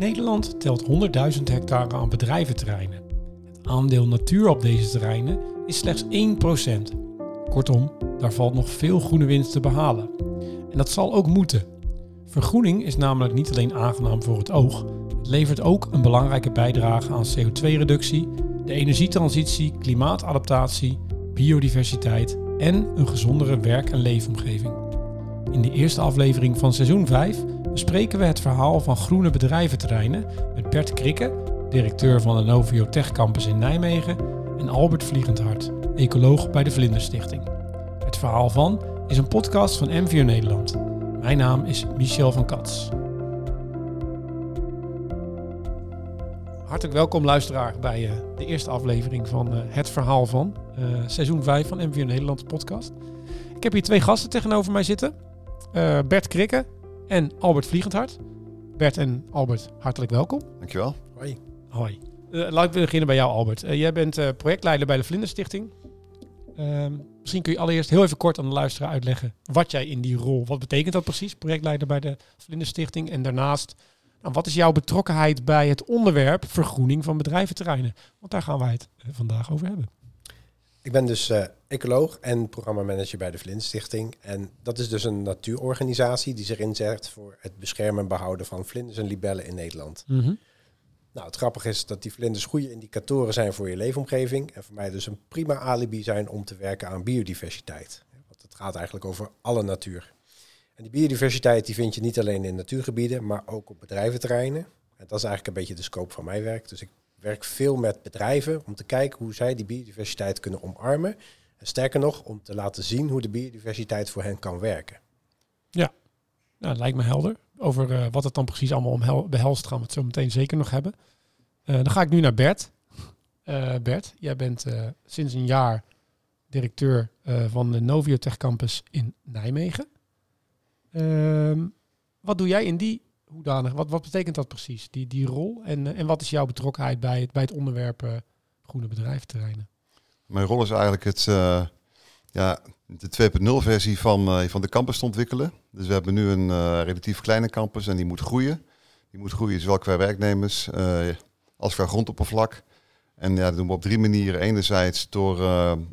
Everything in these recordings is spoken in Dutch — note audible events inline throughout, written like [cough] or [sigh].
Nederland telt 100.000 hectare aan bedrijventerreinen. Het aandeel natuur op deze terreinen is slechts 1%. Kortom, daar valt nog veel groene winst te behalen. En dat zal ook moeten. Vergroening is namelijk niet alleen aangenaam voor het oog, het levert ook een belangrijke bijdrage aan CO2-reductie, de energietransitie, klimaatadaptatie, biodiversiteit en een gezondere werk- en leefomgeving. In de eerste aflevering van seizoen 5 bespreken we het verhaal van groene bedrijventerreinen met Bert Krikke, directeur van de Novio Tech Campus in Nijmegen, en Albert Vliegendhart, ecoloog bij de Vlinderstichting. Het verhaal van is een podcast van MVO Nederland. Mijn naam is Michel van Kats. Hartelijk welkom luisteraar bij uh, de eerste aflevering van uh, Het Verhaal van, uh, seizoen 5 van MVO Nederland podcast. Ik heb hier twee gasten tegenover mij zitten. Bert Krikke en Albert Vliegendhart. Bert en Albert, hartelijk welkom. Dankjewel. Hoi. Hoi. laat ik beginnen bij jou Albert. jij bent projectleider bij de Vlinderstichting. Ehm, misschien kun je allereerst heel even kort aan de luisteraar uitleggen wat jij in die rol, wat betekent dat precies, projectleider bij de Vlinderstichting. En daarnaast nou, wat is jouw betrokkenheid bij het onderwerp vergroening van bedrijventerreinen? Want daar gaan wij het eh, vandaag over hebben. Ik ben dus uh, ecoloog en programmamanager bij de Vlint Stichting. En dat is dus een natuurorganisatie die zich inzet voor het beschermen en behouden van vlinders en libellen in Nederland. Mm Nou, het grappige is dat die vlinders goede indicatoren zijn voor je leefomgeving. En voor mij dus een prima alibi zijn om te werken aan biodiversiteit. Want het gaat eigenlijk over alle natuur. En die biodiversiteit die vind je niet alleen in natuurgebieden, maar ook op bedrijventerreinen. En dat is eigenlijk een beetje de scope van mijn werk. Dus ik werk veel met bedrijven om te kijken hoe zij die biodiversiteit kunnen omarmen. En sterker nog, om te laten zien hoe de biodiversiteit voor hen kan werken. Ja, nou, lijkt me helder. Over uh, wat het dan precies allemaal behelst gaan we het zo meteen zeker nog hebben. Uh, dan ga ik nu naar Bert. Uh, Bert, jij bent sinds een jaar directeur van de Noviotech Campus in Nijmegen. Ehm, wat doe jij in die hoedanig? Wat, wat betekent dat precies, die, die rol? En, eh, en wat is jouw betrokkenheid bij het, bij het onderwerp uh, groene bedrijventerreinen? Mijn rol is eigenlijk het, uh, ja, de 2.0 versie van, van de campus te ontwikkelen. Dus we hebben nu een relatief kleine campus en die moet groeien. Die moet groeien zowel qua werknemers als qua grondoppervlak. En ja, dat doen we op drie manieren. Enerzijds door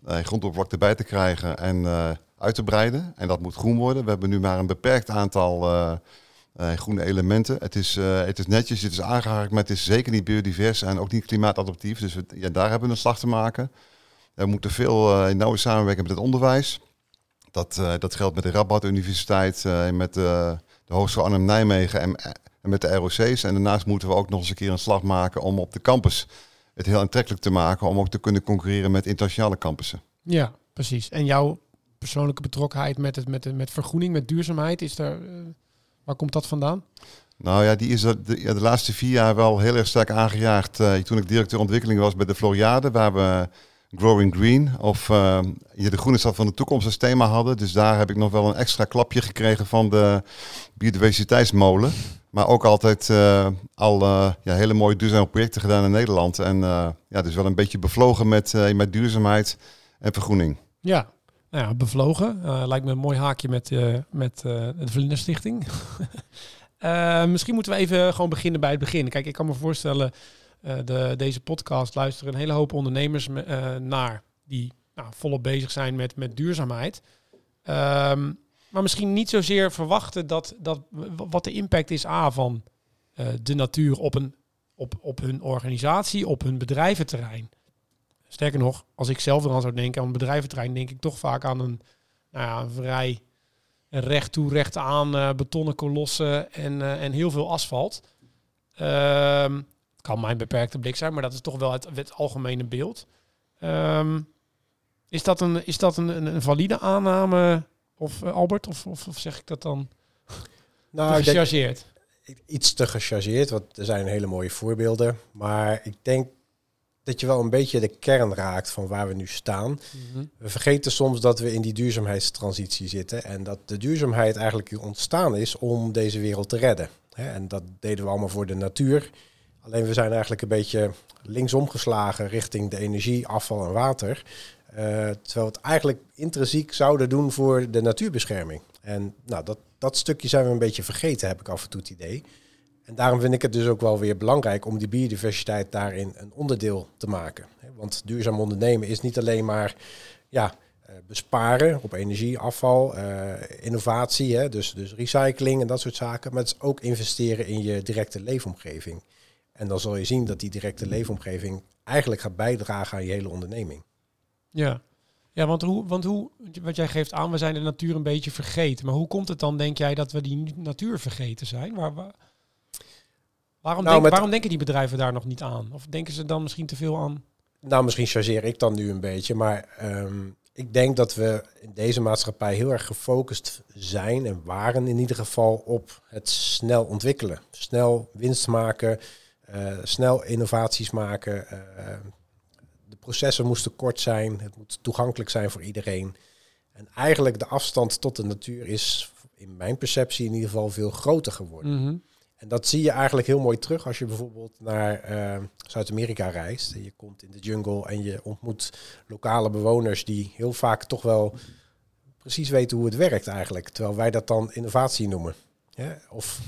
grondoppervlak erbij te krijgen en uit te breiden. En dat moet groen worden. We hebben nu maar een beperkt aantal groene elementen. Het is, uh, het is netjes, het is aangehaakt, maar het is zeker niet biodivers en ook niet klimaatadaptief. Dus we, ja, daar hebben we een slag te maken. We moeten veel in nauwe samenwerking met het onderwijs. Dat, dat geldt met de Rabat Universiteit, met de Hogeschool Arnhem-Nijmegen en, en met de ROC's. En daarnaast moeten we ook nog eens een keer een slag maken om op de campus het heel aantrekkelijk te maken. Om ook te kunnen concurreren met internationale campussen. Ja, precies. En jouw persoonlijke betrokkenheid met, het, met, met vergroening, met duurzaamheid? Is daar, waar komt dat vandaan? Nou ja, die is de, de, de laatste vier jaar wel heel erg sterk aangejaagd. Uh, toen ik directeur ontwikkeling was bij de Floriade, waar we Growing Green of uh, de groene stad van de toekomst als thema hadden. Dus daar heb ik nog wel een extra klapje gekregen van de biodiversiteitsmolen. Maar ook altijd uh, al ja, hele mooie duurzame projecten gedaan in Nederland. En ja, dus wel een beetje bevlogen met, met duurzaamheid en vergroening. Ja, ja, bevlogen. Uh, lijkt me een mooi haakje met, uh, met uh, de [laughs] misschien moeten we even gewoon beginnen bij het begin. Kijk, ik kan me voorstellen, de, deze podcast luisteren een hele hoop ondernemers naar die nou, volop bezig zijn met, met duurzaamheid. Um, maar misschien niet zozeer verwachten dat, dat wat de impact is A van de natuur op, een, op, op hun organisatie, op hun bedrijventerrein. Sterker nog, als ik zelf eraan zou denken aan een bedrijventerrein, denk ik toch vaak aan een, nou ja, een vrij recht toe, recht aan uh, betonnen kolossen en, uh, en heel veel asfalt. Um, het kan mijn beperkte blik zijn, maar dat is toch wel het, het algemene beeld. Um, is dat een, is dat een, een, een valide aanname, of uh, Albert, of, of, of, zeg ik dat dan [laughs] nou, gechargeerd? Iets te gechargeerd, want er zijn hele mooie voorbeelden. Maar ik denk dat je wel een beetje de kern raakt van waar we nu staan. Mhm. We vergeten soms dat we in die duurzaamheidstransitie zitten en dat de duurzaamheid eigenlijk ontstaan is om deze wereld te redden. En dat deden we allemaal voor de natuur. Alleen we zijn eigenlijk een beetje linksom geslagen richting de energie, afval en water. Uh, terwijl we het eigenlijk intrinsiek zouden doen voor de natuurbescherming. En nou, dat, dat stukje zijn we een beetje vergeten, heb ik af en toe het idee. En daarom vind ik het dus ook wel weer belangrijk om die biodiversiteit daarin een onderdeel te maken. Want duurzaam ondernemen is niet alleen maar ja, eh, besparen op energie, afval, uh, innovatie, hè, dus, dus recycling en dat soort zaken. Maar het is ook investeren in je directe leefomgeving. En dan zal je zien dat die directe leefomgeving eigenlijk gaat bijdragen aan je hele onderneming. Ja, ja want, hoe, want hoe, wat jij geeft aan, we zijn de natuur een beetje vergeten. Maar hoe komt het dan, denk jij, dat we die natuur vergeten zijn? Waar, waar waarom, nou, denk, waarom denken die bedrijven daar nog niet aan? Of denken ze dan misschien te veel aan? Nou, misschien chargeer ik dan nu een beetje, maar um, ik denk dat we in deze maatschappij heel erg gefocust zijn en waren in ieder geval op het snel ontwikkelen. Snel winst maken, uh, snel innovaties maken. Uh, de processen moesten kort zijn, het moet toegankelijk zijn voor iedereen. En eigenlijk de afstand tot de natuur is in mijn perceptie in ieder geval veel groter geworden. Mm -hmm. En dat zie je eigenlijk heel mooi terug als je bijvoorbeeld naar uh, Zuid-Amerika reist. En je komt in de jungle en je ontmoet lokale bewoners die heel vaak toch wel precies weten hoe het werkt eigenlijk. Terwijl wij dat dan innovatie noemen. Ja? Of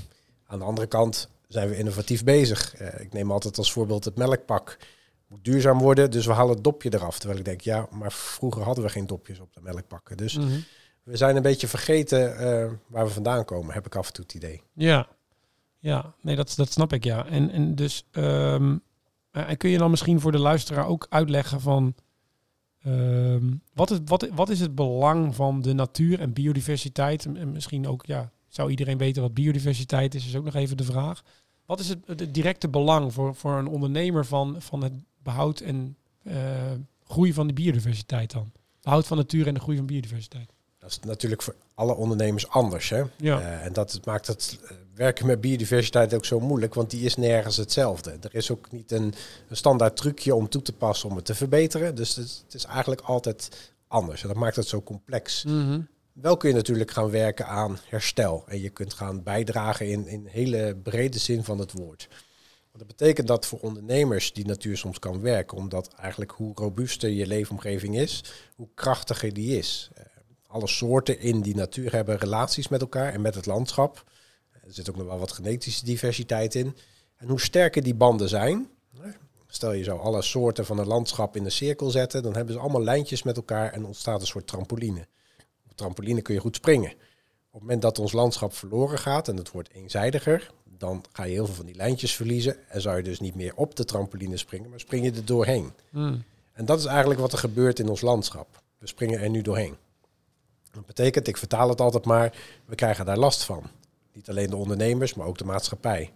aan de andere kant zijn we innovatief bezig. Uh, ik neem altijd als voorbeeld het melkpak. Moet duurzaam worden, dus we halen het dopje eraf. Terwijl ik denk, ja, maar vroeger hadden we geen dopjes op de melkpakken. Dus mm -hmm. we zijn een beetje vergeten uh, waar we vandaan komen, heb ik af en toe het idee. Ja, ja, nee, dat, dat snap ik, ja. En, en dus, um, en kun je dan misschien voor de luisteraar ook uitleggen van... Um, wat, is, wat, wat is het belang van de natuur en biodiversiteit? En misschien ook, ja, zou iedereen weten wat biodiversiteit is? Is ook nog even de vraag. Wat is het, het directe belang voor, voor een ondernemer van, van het behoud en uh, groei van de biodiversiteit dan? Behoud van natuur en de groei van biodiversiteit. Dat is natuurlijk voor alle ondernemers anders. Hè? Ja. Uh, en dat maakt het werken met biodiversiteit ook zo moeilijk, want die is nergens hetzelfde. Er is ook niet een, een standaard trucje om toe te passen om het te verbeteren. Dus het, het is eigenlijk altijd anders. En dat maakt het zo complex. Mm Wel kun je natuurlijk gaan werken aan herstel. En je kunt gaan bijdragen in, in hele brede zin van het woord. Dat betekent dat voor ondernemers die natuur soms kan werken, omdat eigenlijk hoe robuuster je leefomgeving is, hoe krachtiger die is. Uh, alle soorten in die natuur hebben relaties met elkaar en met het landschap. Er zit ook nog wel wat genetische diversiteit in. En hoe sterker die banden zijn, stel je zou alle soorten van het landschap in een cirkel zetten, dan hebben ze allemaal lijntjes met elkaar en ontstaat een soort trampoline. Op trampoline kun je goed springen. Op het moment dat ons landschap verloren gaat en het wordt eenzijdiger, dan ga je heel veel van die lijntjes verliezen en zou je dus niet meer op de trampoline springen, maar spring je er doorheen. Hmm. En dat is eigenlijk wat er gebeurt in ons landschap. We springen er nu doorheen. Dat betekent, ik vertaal het altijd maar, we krijgen daar last van. Niet alleen de ondernemers, maar ook de maatschappij.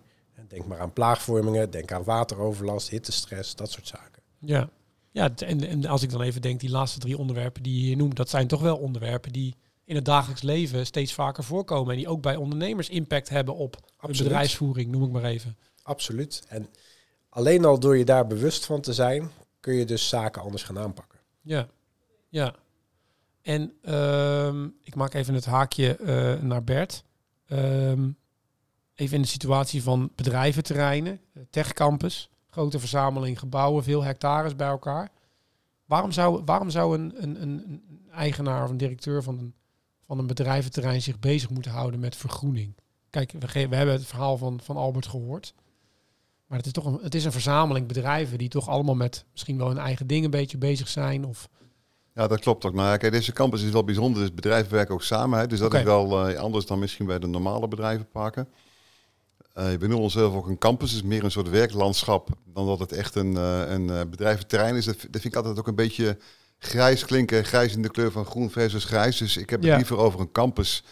Denk maar aan plaagvormingen, denk aan wateroverlast, hittestress, dat soort zaken. Ja, ja en, en als ik dan even denk, die laatste drie onderwerpen die je noemt, dat zijn toch wel onderwerpen die in het dagelijks leven steeds vaker voorkomen. En die ook bij ondernemers impact hebben op bedrijfsvoering, noem ik maar even. Absoluut. En alleen al door je daar bewust van te zijn, kun je dus zaken anders gaan aanpakken. Ja, ja. En uh, ik maak even het haakje uh, naar Bert. Um, even in de situatie van bedrijventerreinen, eh, techcampus, grote verzameling gebouwen, veel hectares bij elkaar. Waarom zou, waarom zou een, een, een eigenaar of een directeur van een, van een bedrijventerrein zich bezig moeten houden met vergroening? Kijk, we, we hebben het verhaal van, van Albert gehoord. Maar het is toch een, het is een verzameling bedrijven die toch allemaal met misschien wel hun eigen dingen een beetje bezig zijn. Of ja, dat klopt ook. Nou, kijk, deze campus is wel bijzonder. Dus bedrijven werken ook samen. Hè. Dus dat is wel uh, anders dan misschien bij de normale bedrijvenparken. Uh, we noemen onszelf ook een campus. Het is meer een soort werklandschap dan dat het echt een, uh, een bedrijventerrein is. Dat, dat, vind ik altijd ook een beetje grijs klinken. Grijs in de kleur van groen versus grijs. Dus ik heb het liever over een campus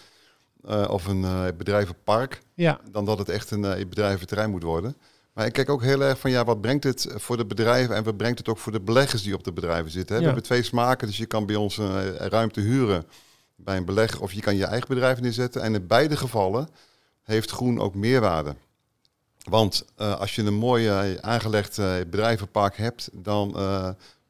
of een bedrijvenpark. Ja. Dan dat het echt een bedrijventerrein moet worden. Maar ik kijk ook heel erg van ja, wat brengt het voor de bedrijven en wat brengt het ook voor de beleggers die op de bedrijven zitten. Hè? We hebben twee smaken, dus je kan bij ons een eh, ruimte huren bij een belegger of je kan je eigen bedrijf neerzetten. En in beide gevallen heeft groen ook meerwaarde. Want uh, als je een mooi uh, aangelegd uh, bedrijvenpark hebt, dan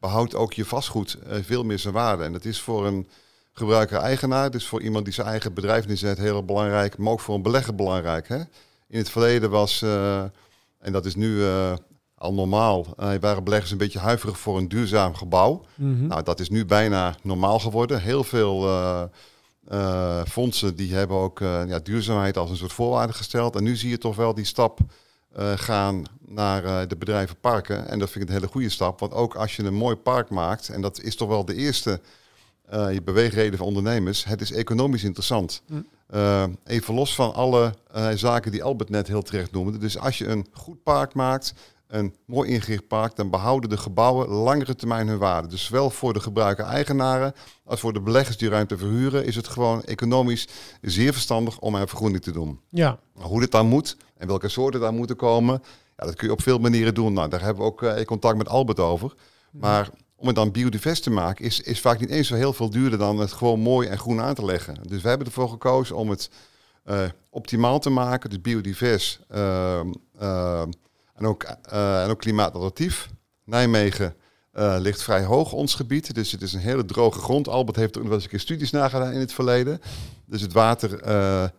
behoudt ook je vastgoed veel meer zijn waarde. En dat is voor een gebruiker-eigenaar, dus voor iemand die zijn eigen bedrijf neerzet, heel belangrijk, maar ook voor een belegger belangrijk. Hè? In het verleden was en dat is nu uh, al normaal. Uh, waren beleggers een beetje huiverig voor een duurzaam gebouw. Mm -hmm. Nou, dat is nu bijna normaal geworden. Heel veel uh, fondsen die hebben ook ja, duurzaamheid als een soort voorwaarde gesteld. En nu zie je toch wel die stap gaan naar de bedrijven parken. En dat vind ik een hele goede stap. Want ook als je een mooi park maakt, en dat is toch wel de eerste je beweegreden van ondernemers. Het is economisch interessant. Hm. Uh, even los van alle uh, zaken die Albert net heel terecht noemde. Dus als je een goed park maakt, een mooi ingericht park, dan behouden de gebouwen langere termijn hun waarde. Dus zowel voor de gebruiker-eigenaren als voor de beleggers die ruimte verhuren, is het gewoon economisch zeer verstandig om een vergroening te doen. Ja. Hoe dit dan moet en welke soorten daar moeten komen, ja, dat kun je op veel manieren doen. Nou, daar hebben we ook contact met Albert over. Maar om het dan biodivers te maken, is, is vaak niet eens zo heel veel duurder dan het gewoon mooi en groen aan te leggen. Dus we hebben ervoor gekozen om het uh, optimaal te maken, dus biodivers uh, uh, en, ook, en ook klimaatadaptief. Nijmegen ligt vrij hoog ons gebied, dus het is een hele droge grond. Albert heeft er wel eens een keer studies nagedaan in het verleden. Dus het water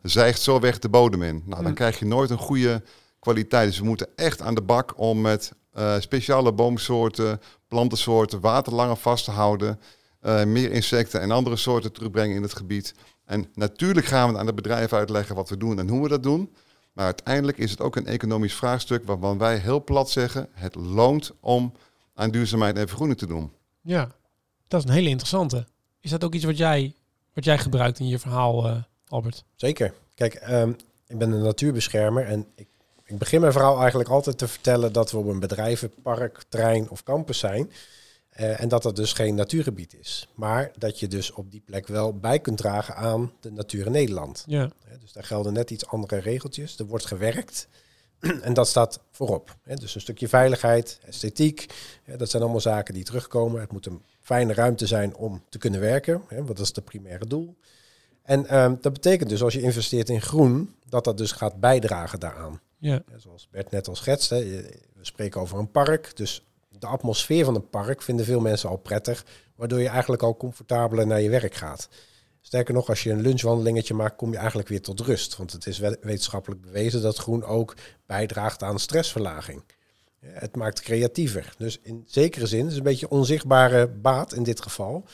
zijgt zo weg de bodem in. Nou, dan mm. krijg je nooit een goede kwaliteit. Dus we moeten echt aan de bak om met speciale boomsoorten, plantensoorten, water langer vast te houden, uh, meer insecten en andere soorten terugbrengen in het gebied. En natuurlijk gaan we aan de bedrijven uitleggen wat we doen en hoe we dat doen. Maar uiteindelijk is het ook een economisch vraagstuk waarvan wij heel plat zeggen, het loont om aan duurzaamheid en vergroening te doen. Ja, dat is een hele interessante. Is dat ook iets wat jij, wat jij gebruikt in je verhaal, uh, Albert? Zeker. Kijk, um, ik ben een natuurbeschermer en ik ik begin mijn verhaal eigenlijk altijd te vertellen dat we op een bedrijvenpark, trein of campus zijn. Uh, en dat dat dus geen natuurgebied is. Maar dat je dus op die plek wel bij kunt dragen aan de natuur in Nederland. Ja. dus daar gelden net iets andere regeltjes. Er wordt gewerkt. [clears throat] en dat staat voorop. dus een stukje veiligheid, esthetiek. dat zijn allemaal zaken die terugkomen. Het moet een fijne ruimte zijn om te kunnen werken. want dat is het primaire doel. En ehm, dat betekent dus als je investeert in groen, dat dat dus gaat bijdragen daaraan. Ja. Zoals Bert net al schetste, we spreken over een park. Dus de atmosfeer van een park vinden veel mensen al prettig, waardoor je eigenlijk al comfortabeler naar je werk gaat. Sterker nog, als je een lunchwandelingetje maakt, kom je eigenlijk weer tot rust. Want het is wetenschappelijk bewezen dat groen ook bijdraagt aan stressverlaging. Het maakt creatiever. Dus in zekere zin is het een beetje onzichtbare baat in dit geval.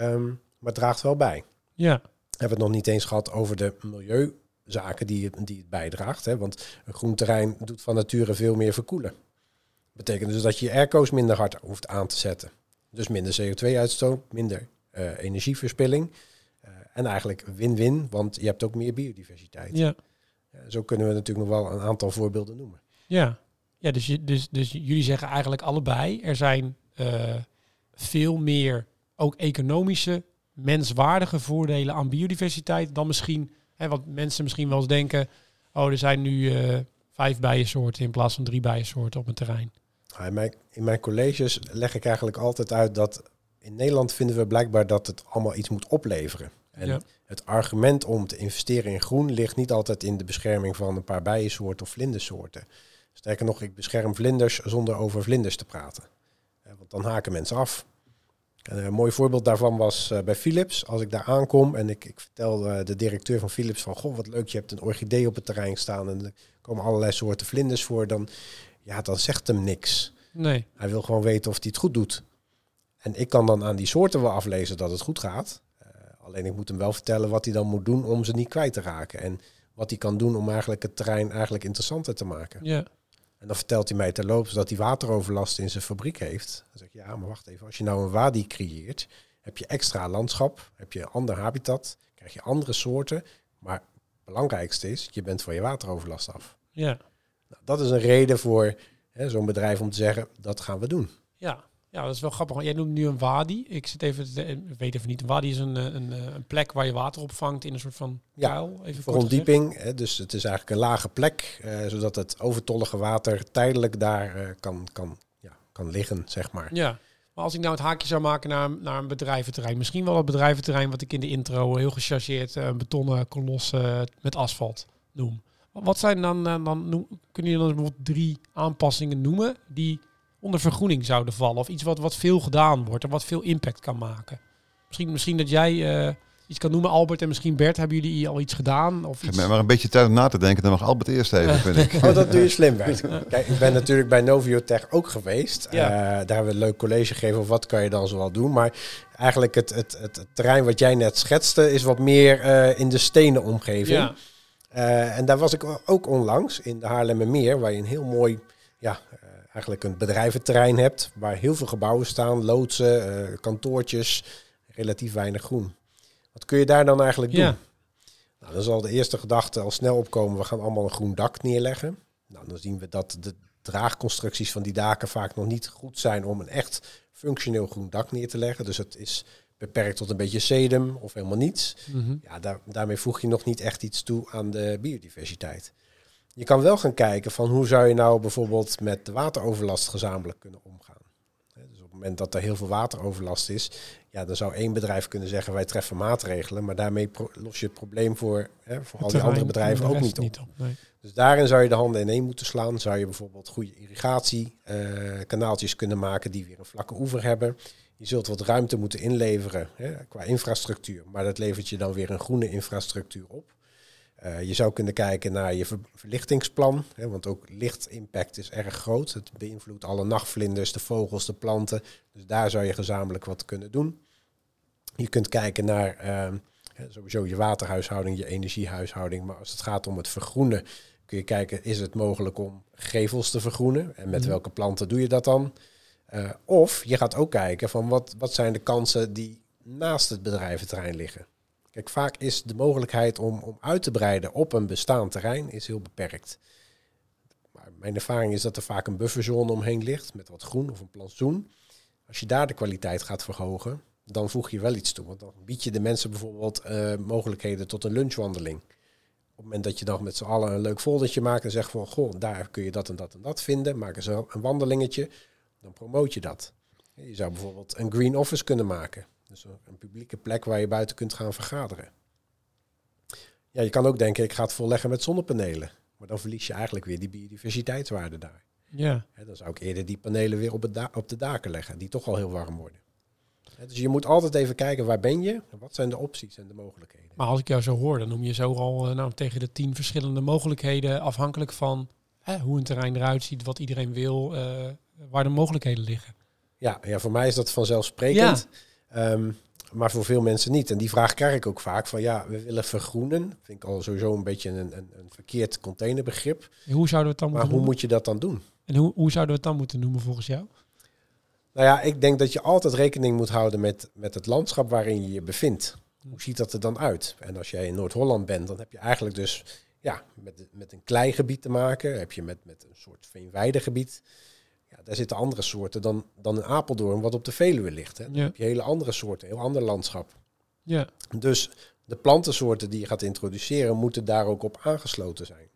Um, maar het draagt wel bij. Ja. We hebben het nog niet eens gehad over de milieu zaken die, die het bijdraagt. Hè? Want een groen terrein doet van nature veel meer verkoelen. Betekent dus dat je airco's minder hard hoeft aan te zetten. Dus minder CO2-uitstoot, minder uh, energieverspilling. Uh, en eigenlijk win-win, want je hebt ook meer biodiversiteit. Ja. Uh, zo kunnen we natuurlijk nog wel een aantal voorbeelden noemen. Ja, ja dus, je, dus, dus jullie zeggen eigenlijk allebei, er zijn eh, veel meer ook economische, menswaardige voordelen aan biodiversiteit dan misschien Hè, wat mensen misschien wel eens denken, oh, er zijn nu uh, vijf bijensoorten in plaats van drie bijensoorten op een terrein. In mijn, in mijn colleges leg ik eigenlijk altijd uit dat in Nederland vinden we blijkbaar dat het allemaal iets moet opleveren. En het argument om te investeren in groen ligt niet altijd in de bescherming van een paar bijensoorten of vlindersoorten. Sterker nog, ik bescherm vlinders zonder over vlinders te praten. Want dan haken mensen af. Een mooi voorbeeld daarvan was uh, bij Philips. Als ik daar aankom en ik, ik vertel uh, de directeur van Philips van... Goh, wat leuk, je hebt een orchidee op het terrein staan... en er komen allerlei soorten vlinders voor. Dan, ja, dan zegt hem niks. Nee. Hij wil gewoon weten of hij het goed doet. En ik kan dan aan die soorten wel aflezen dat het goed gaat. Uh, alleen ik moet hem wel vertellen wat hij dan moet doen om ze niet kwijt te raken. En wat hij kan doen om eigenlijk het terrein eigenlijk interessanter te maken. Ja. En dan vertelt hij mij terloops dat hij wateroverlast in zijn fabriek heeft. Dan zeg ik, ja, maar wacht even. Als je nou een wadi creëert, heb je extra landschap, heb je een ander habitat, krijg je andere soorten. Maar het belangrijkste is, je bent van je wateroverlast af. Ja. Nou, dat is een reden voor zo'n bedrijf om te zeggen, dat gaan we doen. Ja, ja, dat is wel grappig. Jij noemt nu een wadi. Ik zit even, ik weet even niet. Een wadi is een, eh, een, eh, een plek waar je water opvangt in een soort van ja, kuil. Even voor ontdieping. Hè, dus het is eigenlijk een lage plek, uh, zodat het overtollige water tijdelijk daar uh, kan, kan, ja, kan liggen, zeg maar. Ja. Maar als ik nou het haakje zou maken naar, naar een bedrijventerrein, misschien wel het bedrijventerrein wat ik in de intro heel gechargeerd een betonnen kolos met asfalt noem. Wat zijn dan, dan kunnen jullie dan bijvoorbeeld drie aanpassingen noemen die onder vergroening zouden vallen. Of iets wat, wat veel gedaan wordt en wat veel impact kan maken. Misschien, misschien dat jij uh, iets kan noemen. Albert en misschien Bert, hebben jullie al iets gedaan? Of iets? maar een beetje tijd om na te denken. Dan mag Albert eerst even, vind ik. Oh, dat doe je slim, Bert. [laughs] Kijk, ik ben natuurlijk bij Noviotech ook geweest. Ja. Eh, daar hebben we een leuk college gegeven over wat kan je dan zoal doen. Maar eigenlijk het, het, het, het terrein wat jij net schetste is wat meer eh, in de stenen omgeving. Ja. Eh, en daar was ik ook onlangs in de Haarlemmermeer, waar je een heel mooi, ja, eh, eigenlijk een bedrijventerrein hebt, waar heel veel gebouwen staan, loodsen, eh, kantoortjes, relatief weinig groen. Wat kun je daar dan eigenlijk doen? Ja. Nou, dan zal de eerste gedachte al snel opkomen, we gaan allemaal een groen dak neerleggen. Nou, dan zien we dat de draagconstructies van die daken vaak nog niet goed zijn om een echt functioneel groen dak neer te leggen. Dus het is beperkt tot een beetje sedum of helemaal niets. Mhm. Ja, daar, daarmee voeg je nog niet echt iets toe aan de biodiversiteit. Je kan wel gaan kijken van hoe zou je nou bijvoorbeeld met de wateroverlast gezamenlijk kunnen omgaan. Dus op het moment dat er heel veel wateroverlast is, ja, dan zou één bedrijf kunnen zeggen wij treffen maatregelen, maar daarmee los je het probleem voor, hè, voor al die andere bedrijven ook niet op. nee. Dus daarin zou je de handen ineen moeten slaan. Zou je bijvoorbeeld goede irrigatiekanaaltjes kanaaltjes kunnen maken die weer een vlakke oever hebben. Je zult wat ruimte moeten inleveren hè, qua infrastructuur, maar dat levert je dan weer een groene infrastructuur op. Eh, je zou kunnen kijken naar je ver- verlichtingsplan, hè, want ook lichtimpact is erg groot. Het beïnvloedt alle nachtvlinders, de vogels, de planten. Dus daar zou je gezamenlijk wat kunnen doen. Je kunt kijken naar ehm, sowieso je waterhuishouding, je energiehuishouding. Maar als het gaat om het vergroenen, kun je kijken, is het mogelijk om gevels te vergroenen? En met Mhm. welke planten doe je dat dan? Eh, of je gaat ook kijken van wat, wat zijn de kansen die naast het bedrijventerrein liggen. Kijk, vaak is de mogelijkheid om, om uit te breiden op een bestaand terrein is heel beperkt. Maar mijn ervaring is dat er vaak een bufferzone omheen ligt met wat groen of een plantsoen. Als je daar de kwaliteit gaat verhogen, dan voeg je wel iets toe. Want dan bied je de mensen bijvoorbeeld eh, mogelijkheden tot een lunchwandeling. Op het moment dat je dan met z'n allen een leuk foldertje maakt en zegt van... goh, daar kun je dat en dat en dat vinden. Maken ze een wandelingetje, dan promoot je dat. Je zou bijvoorbeeld een green office kunnen maken. Dus een, publieke plek waar je buiten kunt gaan vergaderen. Ja, je kan ook denken, ik ga het volleggen met zonnepanelen. Maar dan verlies je eigenlijk weer die biodiversiteitswaarde daar. Ja. Dan zou ik eerder die panelen weer op, het da- op de daken leggen, die toch al heel warm worden. Dus je moet altijd even kijken, waar ben je? En wat zijn de opties en de mogelijkheden? Maar als ik jou zo hoor, dan noem je zo al eh, nou, tegen de tien verschillende mogelijkheden, afhankelijk van hè, hoe een terrein eruit ziet, wat iedereen wil, eh, waar de mogelijkheden liggen. Ja, ja, voor mij is dat vanzelfsprekend. Ehm, maar voor veel mensen niet. En die vraag krijg ik ook vaak van ja, we willen vergroenen. Vind ik al sowieso een beetje een, een, een verkeerd containerbegrip. Hoe zouden we het dan Maar moeten hoe moet je dat dan doen? En hoe, hoe zouden we het dan moeten noemen volgens jou? Nou ja, ik denk dat je altijd rekening moet houden met, met het landschap waarin je je bevindt. Hoe ziet dat er dan uit? En als jij in Noord-Holland bent, dan heb je eigenlijk dus ja, met, met een kleigebied te maken. Heb je met, met een soort veenweidegebied. Daar zitten andere soorten dan, dan in Apeldoorn, wat op de Veluwe ligt. Hè. Dan Ja. heb je hele andere soorten, een heel ander landschap. Ja, Dus de plantensoorten die je gaat introduceren, moeten daar ook op aangesloten zijn.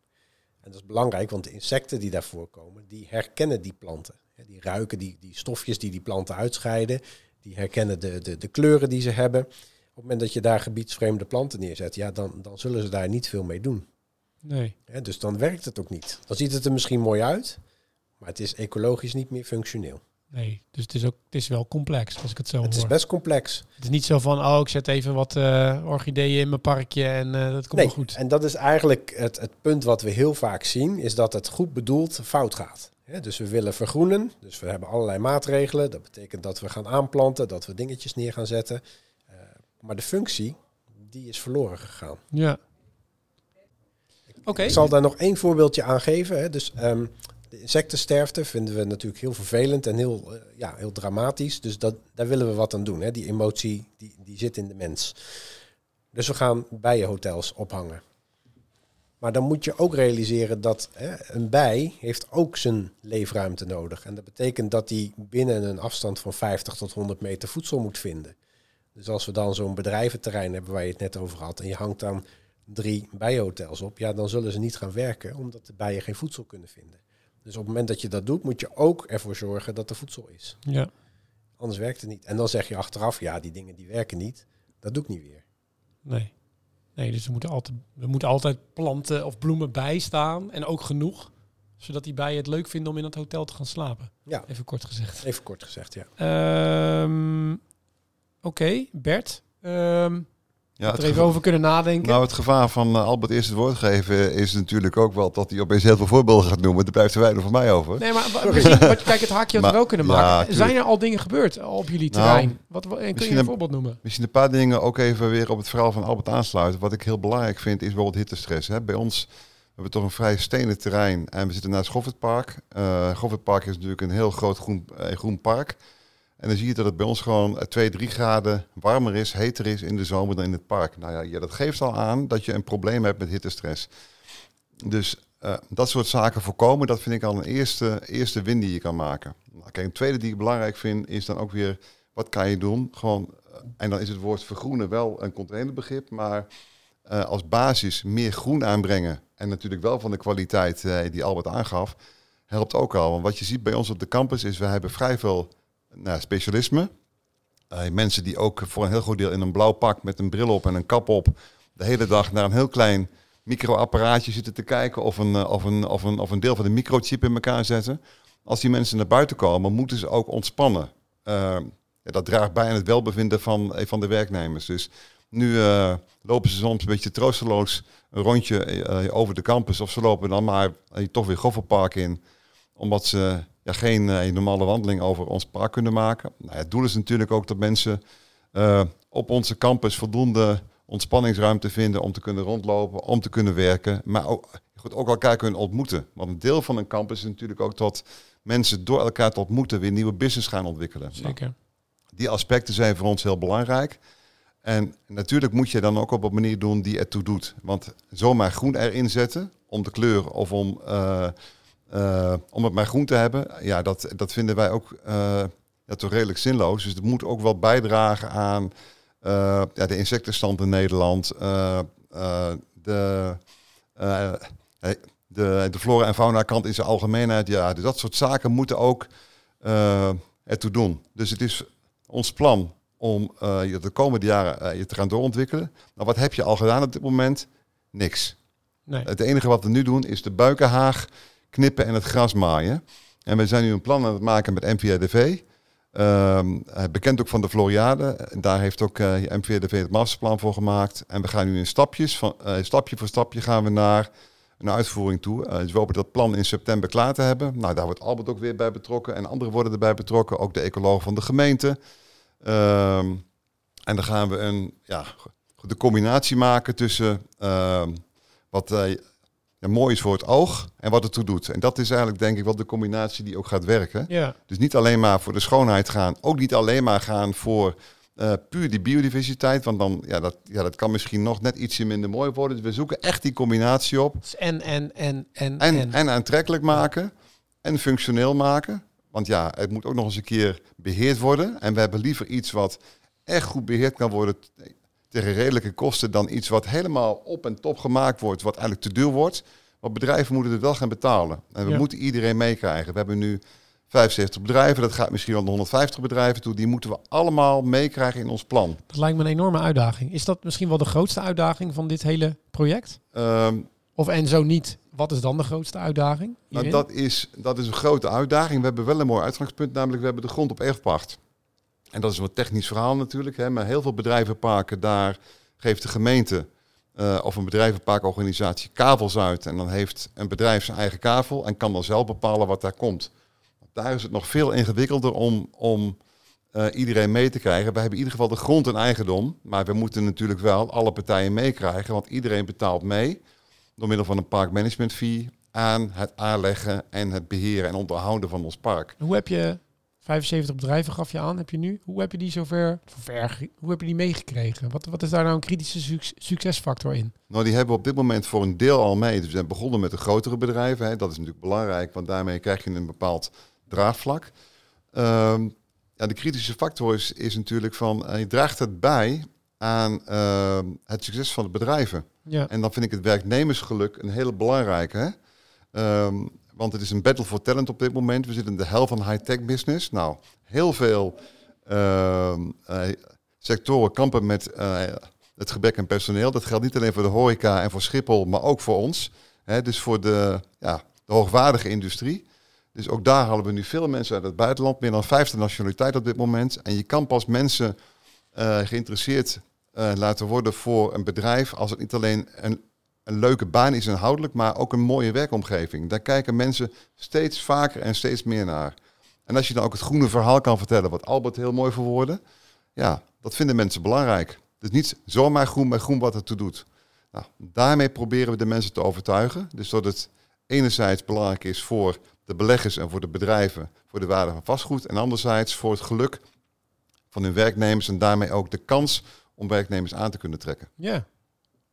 En dat is belangrijk, want de insecten die daar voorkomen, die herkennen die planten. Die ruiken die, die stofjes die die planten uitscheiden. Die herkennen de, de, de kleuren die ze hebben. Op het moment dat je daar gebiedsvreemde planten neerzet, ja, dan, dan zullen ze daar niet veel mee doen. nee. Dus dan werkt het ook niet. Dan ziet het er misschien mooi uit, maar het is ecologisch niet meer functioneel. Nee, dus het is ook het is wel complex als ik het zo Het hoor. is best complex. Het is niet zo van, oh, ik zet even wat eh, orchideeën in mijn parkje en eh, dat komt Nee, wel goed. en dat is eigenlijk het, het punt wat we heel vaak zien, is dat het goed bedoeld fout gaat. Dus we willen vergroenen, dus we hebben allerlei maatregelen. Dat betekent dat we gaan aanplanten, dat we dingetjes neer gaan zetten. Eh, maar de functie, die is verloren gegaan. Ja. Oké. Ik zal daar nog één voorbeeldje aan geven. Hè. Dus ehm, de insectensterfte vinden we natuurlijk heel vervelend en heel, eh, ja, heel dramatisch. Dus dat, daar willen we wat aan doen. Hè. Die emotie die, die zit in de mens. Dus we gaan bijenhotels ophangen. Maar dan moet je ook realiseren dat hè, een bij heeft ook zijn leefruimte nodig. En dat betekent dat hij binnen een afstand van 50 tot 100 meter voedsel moet vinden. Dus als we dan zo'n bedrijventerrein hebben waar je het net over had... en je hangt dan drie bijenhotels op... ja, dan zullen ze niet gaan werken omdat de bijen geen voedsel kunnen vinden. Dus op het moment dat je dat doet, moet je ook ervoor zorgen dat er voedsel is. Ja. Anders werkt het niet. En dan zeg je achteraf, ja, die dingen die werken niet. Dat doe ik niet weer. Nee. Nee, dus er moeten altijd, er moeten altijd planten of bloemen bij staan. En ook genoeg. Zodat die bijen het leuk vinden om in het hotel te gaan slapen. Ja, Even kort gezegd. even kort gezegd, ja. Ehm, Oké, Bert. Ehm, Ja, er even over kunnen nadenken. Nou, het gevaar van uh, Albert eerst het woord geven is natuurlijk ook wel dat hij opeens heel veel voorbeelden gaat noemen. Daar blijft er weinig van mij over. Nee, maar misschien, kijk, het haakje had er ook kunnen maken. Zijn er al dingen gebeurd op jullie nou, terrein? wat, wat, kun je een, voorbeeld noemen? Misschien een paar dingen ook even weer op het verhaal van Albert aansluiten. Wat ik heel belangrijk vind is bijvoorbeeld hittestress. Hè. Bij ons we hebben toch een vrij stenen terrein en we zitten naast Goffertpark. Uh, Goffertpark is natuurlijk een heel groot groen, uh, groen park. En dan zie je dat het bij ons gewoon 2, 3 graden warmer is, heter is in de zomer dan in het park. Nou ja, ja dat geeft al aan dat je een probleem hebt met hittestress. Dus uh, dat soort zaken voorkomen, dat vind ik al een eerste, eerste win die je kan maken. Nou, kijk, een tweede die ik belangrijk vind, is dan ook weer, wat kan je doen? Gewoon, en dan is het woord vergroenen wel een containerbegrip, maar als basis meer groen aanbrengen en natuurlijk wel van de kwaliteit die Albert aangaf, helpt ook al. Want wat je ziet bij ons op de campus is, we hebben vrij veel nou, specialisme. Uh, mensen die ook voor een heel groot deel in een blauw pak met een bril op en een kap op, de hele dag naar een heel klein microapparaatje zitten te kijken of een, of, een, of, een, of een deel van de microchip in elkaar zetten. Als die mensen naar buiten komen, moeten ze ook ontspannen. ja, dat draagt bij aan het welbevinden van, van de werknemers. Dus nu lopen ze soms een beetje troosteloos een rondje over de campus. Of ze lopen dan maar toch weer Gofferpark in. Omdat ze ja, geen normale wandeling over ons park kunnen maken. Nou, het doel is natuurlijk ook dat mensen op onze campus voldoende ontspanningsruimte vinden om te kunnen rondlopen, om te kunnen werken. Maar ook, goed, ook elkaar kunnen ontmoeten. Want een deel van een campus is natuurlijk ook dat mensen door elkaar te ontmoeten weer nieuwe business gaan ontwikkelen. Zeker. Nou, die aspecten zijn voor ons heel belangrijk. En natuurlijk moet je dan ook op een manier doen die ertoe doet. Want zomaar groen erin zetten om de kleur of om, uh, uh, om het maar groen te hebben, ja, dat, dat vinden wij ook uh, ja, toch redelijk zinloos. Dus het moet ook wel bijdragen aan ja, de insectenstand in Nederland, de, de, de flora en fauna kant in zijn algemeenheid. Ja, dus dat soort zaken moeten ook ertoe doen. Dus het is ons plan om je de komende jaren je te gaan doorontwikkelen. Nou, wat heb je al gedaan op dit moment? Niks. Nee. Het enige wat we nu doen is de buikenhaag knippen en het gras maaien. En we zijn nu een plan aan het maken met MVRDV. Ehm, bekend ook van de Floriade. Daar heeft ook uh, eh, MVRDV het masterplan voor gemaakt. En we gaan nu in stapjes, van, stapje voor stapje gaan we naar een uitvoering toe. dus we hopen dat plan in september klaar te hebben. Nou, daar wordt Albert ook weer bij betrokken en anderen worden erbij betrokken. Ook de ecoloog van de gemeente. Ehm, en dan gaan we een, ja, de combinatie maken tussen ehm, wat ja, mooi is voor het oog en wat het toe doet. En dat is eigenlijk denk ik wel de combinatie die ook gaat werken. Ja. Dus niet alleen maar voor de schoonheid gaan, ook niet alleen maar gaan voor uh, puur die biodiversiteit, want dan ja, dat, ja, dat kan misschien nog net ietsje minder mooi worden. Dus we zoeken echt die combinatie op. Dus en, en, en, en, en, en aantrekkelijk maken en functioneel maken. Want ja, het moet ook nog eens een keer beheerd worden. En we hebben liever iets wat echt goed beheerd kan worden tegen redelijke kosten dan iets wat helemaal op en top gemaakt wordt, wat eigenlijk te duur wordt. Want bedrijven moeten het wel gaan betalen. En we moeten iedereen meekrijgen. We hebben nu 75 bedrijven, dat gaat misschien wel naar 150 bedrijven toe. Die moeten we allemaal meekrijgen in ons plan. Dat lijkt me een enorme uitdaging. Is dat misschien wel de grootste uitdaging van dit hele project? Um, of en zo niet, wat is dan de grootste uitdaging? Nou, dat, is, dat is een grote uitdaging. We hebben wel een mooi uitgangspunt, namelijk we hebben de grond op erfpacht. En dat is een wat technisch verhaal natuurlijk. Hè, maar heel veel bedrijvenparken, daar geeft de gemeente uh, of een bedrijvenparkorganisatie kavels uit. En dan heeft een bedrijf zijn eigen kavel en kan dan zelf bepalen wat daar komt. Daar is het nog veel ingewikkelder om, om uh, iedereen mee te krijgen. We hebben in ieder geval de grond en eigendom. Maar we moeten natuurlijk wel alle partijen meekrijgen, want iedereen betaalt mee door middel van een parkmanagement fee aan het aanleggen en het beheren en onderhouden van ons park. Hoe heb je 75 bedrijven gaf je aan, heb je nu? Hoe heb je die zover, ver, hoe heb je die meegekregen? Wat, wat is daar nou een kritische succesfactor in? Nou, die hebben we op dit moment voor een deel al mee. Dus we zijn begonnen met de grotere bedrijven. Hè. Dat is natuurlijk belangrijk, want daarmee krijg je een bepaald draagvlak. Um, ja, de kritische factor is, is natuurlijk van, uh, je draagt het bij aan uh, het succes van de bedrijven. Ja. En dan vind ik het werknemersgeluk een hele belangrijke. Hè? Um, want het is een battle for talent op dit moment. We zitten in de hel van high-tech business. Nou, heel veel uh, uh, sectoren kampen met uh, het gebek en personeel. Dat geldt niet alleen voor de horeca en voor Schiphol, maar ook voor ons. Dus voor de, ja, de hoogwaardige industrie. Dus ook daar halen we nu veel mensen uit het buitenland. Meer dan 50 nationaliteiten op dit moment. En je kan pas mensen geïnteresseerd uh, laten worden voor een bedrijf als het niet alleen een, een leuke baan is inhoudelijk, maar ook een mooie werkomgeving. Daar kijken mensen steeds vaker en steeds meer naar. En als je dan ook het groene verhaal kan vertellen, wat Albert heel mooi verwoordde, ja, dat vinden mensen belangrijk. Dus niet zomaar groen, maar groen wat het toe doet. Nou, daarmee proberen we de mensen te overtuigen. Dus dat het enerzijds belangrijk is voor de beleggers en voor de bedrijven, voor de waarde van vastgoed. En anderzijds voor het geluk van hun werknemers en daarmee ook de kans om werknemers aan te kunnen trekken. Ja,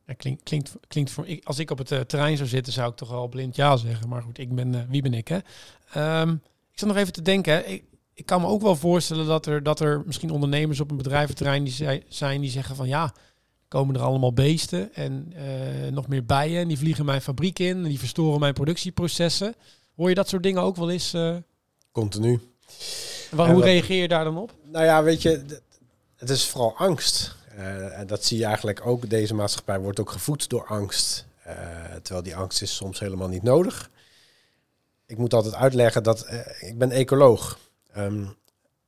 ja klinkt, klinkt, klinkt voor, ik, als ik op het uh, terrein zou zitten, zou ik toch al blind ja zeggen. Maar goed, ik ben, uh, wie ben ik hè? Um, ik zat nog even te denken, ik, ik kan me ook wel voorstellen dat er, dat er misschien ondernemers op een bedrijventerrein die zijn die zeggen van ja, komen er allemaal beesten en uh, nog meer bijen en die vliegen mijn fabriek in en die verstoren mijn productieprocessen. Hoor je dat soort dingen ook wel eens? Uh... Continu. Waar, hoe reageer je daar dan op? Nou ja, weet je, het is vooral angst. Uh, en dat zie je eigenlijk ook. Deze maatschappij wordt ook gevoed door angst. terwijl die angst is soms helemaal niet nodig. Ik moet altijd uitleggen dat ik ben ecoloog. Um,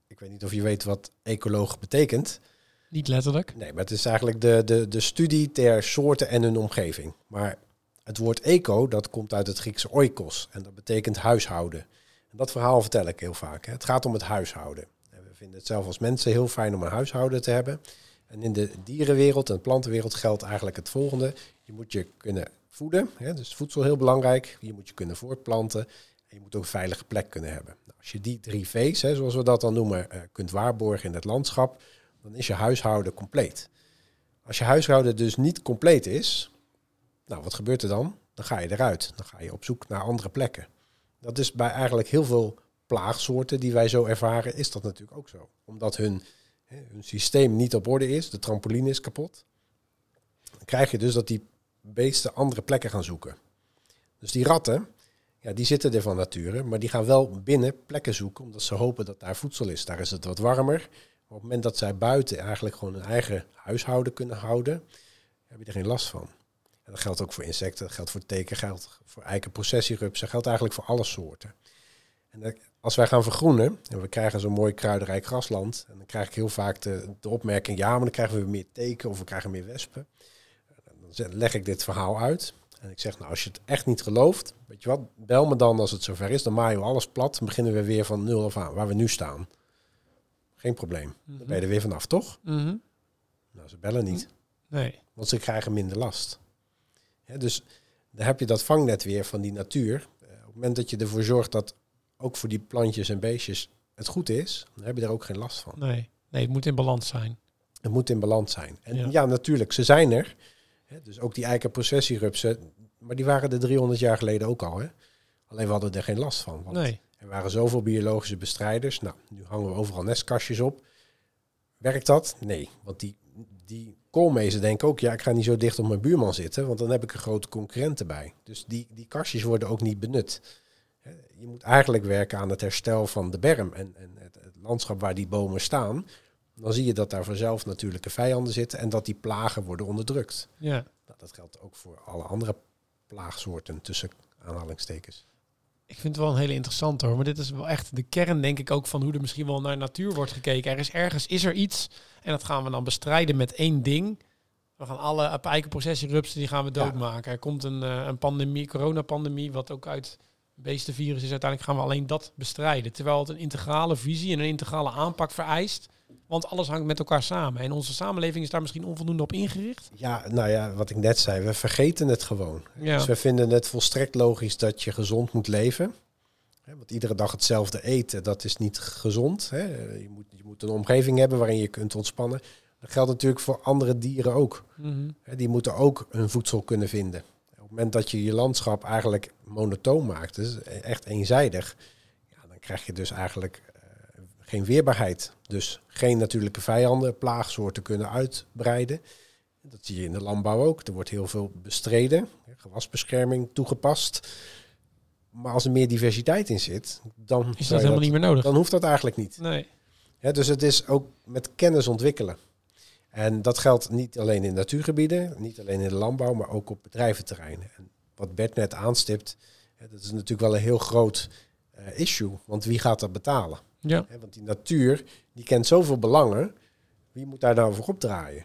ik weet niet of je weet wat ecoloog betekent. Niet letterlijk. Nee, maar het is eigenlijk de, de, de studie ter soorten en hun omgeving. Maar het woord eco, dat komt uit het Griekse oikos. En dat betekent huishouden. En dat verhaal vertel ik heel vaak. Hè. Het gaat om het huishouden. En we vinden het zelf als mensen heel fijn om een huishouden te hebben. En in de dierenwereld en plantenwereld geldt eigenlijk het volgende. Je moet je kunnen voeden, hè, dus voedsel heel belangrijk. Je moet je kunnen voortplanten. En je moet ook een veilige plek kunnen hebben. Nou, als je die drie V's, hè, zoals we dat dan noemen, uh, kunt waarborgen in het landschap, dan is je huishouden compleet. Als je huishouden dus niet compleet is, nou wat gebeurt er dan? Dan ga je eruit. Dan ga je op zoek naar andere plekken. Dat is bij eigenlijk heel veel plaagsoorten die wij zo ervaren, is dat natuurlijk ook zo. Omdat hun, hun systeem niet op orde is, de trampoline is kapot, dan krijg je dus dat die beesten andere plekken gaan zoeken. Dus die ratten, ja, die zitten er van nature, maar die gaan wel binnen plekken zoeken, omdat ze hopen dat daar voedsel is. Daar is het wat warmer, op het moment dat zij buiten eigenlijk gewoon hun eigen huishouden kunnen houden, heb je er geen last van. En dat geldt ook voor insecten, dat geldt voor teken, geldt voor eikenprocessierupsen, geldt eigenlijk voor alle soorten. En als wij gaan vergroenen en we krijgen zo'n mooi kruidenrijk grasland, en dan krijg ik heel vaak de, de opmerking, ja, maar dan krijgen we meer teken of we krijgen meer wespen. Dan leg ik dit verhaal uit. En ik zeg, nou, als je het echt niet gelooft, weet je wat, bel me dan als het zover is. Dan maaien we alles plat en beginnen we weer van nul af aan, waar we nu staan. Geen probleem. Dan ben je er weer vanaf, toch? Mhm. Nou, ze bellen niet. Nee. Want ze krijgen minder last. dus dan heb je dat vangnet weer van die natuur. Eh, op het moment dat je ervoor zorgt dat ook voor die plantjes en beestjes het goed is, dan heb je er ook geen last van. Nee, nee het moet in balans zijn. Het moet in balans zijn. En ja, natuurlijk, ze zijn er. dus ook die eikenprocessierupsen, maar die waren er 300 jaar geleden ook al. Hè? Alleen we hadden er geen last van. Want nee. Er waren zoveel biologische bestrijders. Nou, nu hangen we overal nestkastjes op. Werkt dat? Nee, want die, die koolmezen denken ook, ja, ik ga niet zo dicht op mijn buurman zitten, want dan heb ik een grote concurrent erbij. Dus die, die kastjes worden ook niet benut. Je moet eigenlijk werken aan het herstel van de berm en, en het, het landschap waar die bomen staan. Dan zie je dat daar vanzelf natuurlijke vijanden zitten en dat die plagen worden onderdrukt. Ja. Nou, dat geldt ook voor alle andere plaagsoorten tussen aanhalingstekens. Ik vind het wel een hele interessante hoor. Maar dit is wel echt de kern, denk ik, ook van hoe er misschien wel naar natuur wordt gekeken. Er is ergens, is er iets. En dat gaan we dan bestrijden met één ding. We gaan alle eikenprocessierupsen, die gaan we doodmaken. Er komt een, uh, een pandemie, coronapandemie, wat ook uit beestenvirus is. Uiteindelijk gaan we alleen dat bestrijden. Terwijl het een integrale visie en een integrale aanpak vereist. Want alles hangt met elkaar samen. En onze samenleving is daar misschien onvoldoende op ingericht. Ja, nou ja, wat ik net zei, we vergeten het gewoon. Ja. Dus we vinden het volstrekt logisch dat je gezond moet leven. Want iedere dag hetzelfde eten, dat is niet gezond. Je moet, je moet een omgeving hebben waarin je kunt ontspannen. Dat geldt natuurlijk voor andere dieren ook. Mhm. Die moeten ook hun voedsel kunnen vinden. Op het moment dat je je landschap eigenlijk monotoon maakt, dus echt eenzijdig, ja, dan krijg je dus eigenlijk geen weerbaarheid. Dus geen natuurlijke vijanden, plaagsoorten kunnen uitbreiden. Dat zie je in de landbouw ook. Er wordt heel veel bestreden, gewasbescherming toegepast. Maar als er meer diversiteit in zit, dan is dat helemaal niet meer nodig. Dan hoeft dat eigenlijk niet. Nee. Ja, dus het is ook met kennis ontwikkelen. En dat geldt niet alleen in natuurgebieden, niet alleen in de landbouw, maar ook op bedrijventerreinen. En wat Bert net aanstipt, dat is natuurlijk wel een heel groot uh, issue. Want wie gaat dat betalen? Ja. want die natuur, die kent zoveel belangen. Wie moet daar nou voor opdraaien?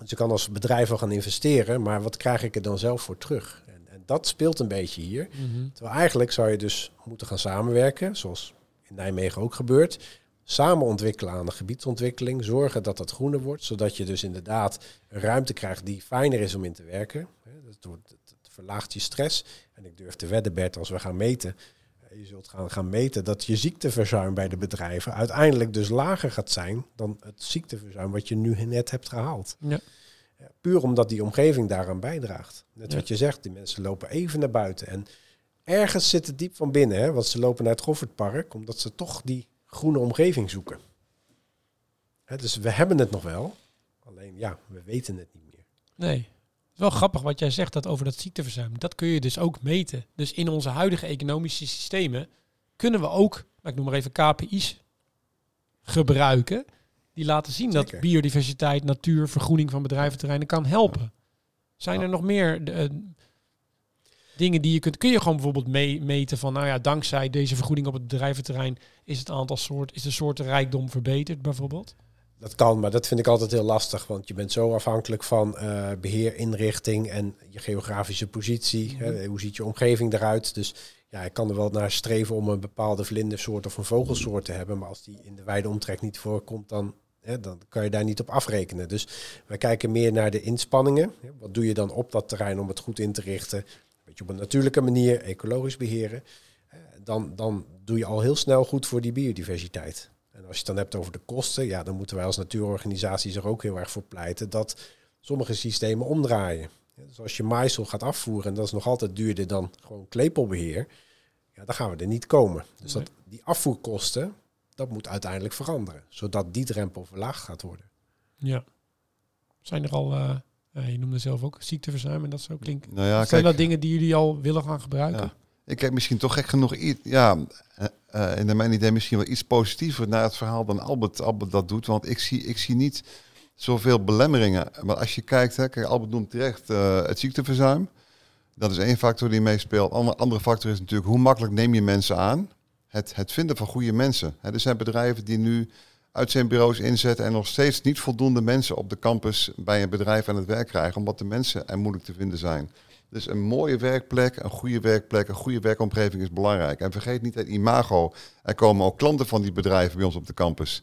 Dus ik kan als bedrijf wel gaan investeren, maar wat krijg ik er dan zelf voor terug? En, en dat speelt een beetje hier. Mhm. Terwijl eigenlijk zou je dus moeten gaan samenwerken, zoals in Nijmegen ook gebeurt. Samen ontwikkelen aan de gebiedsontwikkeling. Zorgen dat dat groener wordt, zodat je dus inderdaad een ruimte krijgt die fijner is om in te werken. Hè, Dat wordt- het verlaagt je stress. En ik durf te wedden, Bert, als we gaan meten. eh, Je zult gaan, gaan meten dat je ziekteverzuim bij de bedrijven uiteindelijk dus lager gaat zijn dan het ziekteverzuim wat je nu net hebt gehaald. Ja. Ja, Puur omdat die omgeving daaraan bijdraagt. Net Ja. wat je zegt, die mensen lopen even naar buiten. En ergens zit het diep van binnen, hè, want ze lopen naar het Goffertpark, omdat ze toch die groene omgeving zoeken. Hè, dus we hebben het nog wel, alleen ja, we weten het niet meer. Nee. Het is wel grappig wat jij zegt dat over dat ziekteverzuim. Dat kun je dus ook meten. Dus in onze huidige economische systemen kunnen we ook, nou, ik noem maar even KPI's, gebruiken. Die laten zien dat biodiversiteit, natuur, vergroening van bedrijventerreinen kan helpen. Zijn er nog meer eh, dingen die je kunt... Kun je gewoon bijvoorbeeld mee- meten van... Nou ja, dankzij deze vergoeding op het bedrijventerrein... is het aantal soort, is de soorten rijkdom verbeterd bijvoorbeeld? Dat kan, maar dat vind ik altijd heel lastig, want je bent zo afhankelijk van eh, beheer, inrichting en je geografische positie. Hè, hoe ziet je omgeving eruit? Dus ja, ik kan er wel naar streven om een bepaalde vlindersoort of een vogelsoort te hebben, maar als die in de wijde omtrek niet voorkomt, dan, hè, dan kan je daar niet op afrekenen. Dus wij kijken meer naar de inspanningen. Wat doe je dan op dat terrein om het goed in te richten? Op een natuurlijke manier, ecologisch beheren. Eh, Dan, dan doe je al heel snel goed voor die biodiversiteit. En als je het dan hebt over de kosten, ja, dan moeten wij als natuurorganisaties er ook heel erg voor pleiten dat sommige systemen omdraaien. Dus als je maaisel gaat afvoeren, en dat is nog altijd duurder dan gewoon klepelbeheer, ja, dan gaan we er niet komen. Dus dat, die afvoerkosten, dat moet uiteindelijk veranderen, zodat die drempel verlaagd gaat worden. Ja. Zijn er al... eh, je noemde zelf ook ziekteverzuim en dat zo klinkt. Nou ja, Zijn kijk, dat dingen die jullie al willen gaan gebruiken? ja. ik heb misschien toch gek genoeg iets, ja, eh, eh, en naar mijn idee misschien wel iets positiever naar het verhaal dan Albert, Albert dat doet. Want ik zie, ik zie niet zoveel belemmeringen. Maar als je kijkt, hè, kijk, Albert noemt terecht eh, het ziekteverzuim. Dat is één factor die meespeelt. Andere, andere factor is natuurlijk hoe makkelijk neem je mensen aan. Het, het vinden van goede mensen. Er zijn bedrijven die nu uitzendbureaus inzetten en nog steeds niet voldoende mensen op de campus bij een bedrijf aan het werk krijgen, omdat de mensen er moeilijk te vinden zijn. Dus een mooie werkplek, een goede werkplek, een goede werkomgeving is belangrijk. En vergeet niet het imago. Er komen ook klanten van die bedrijven bij ons op de campus.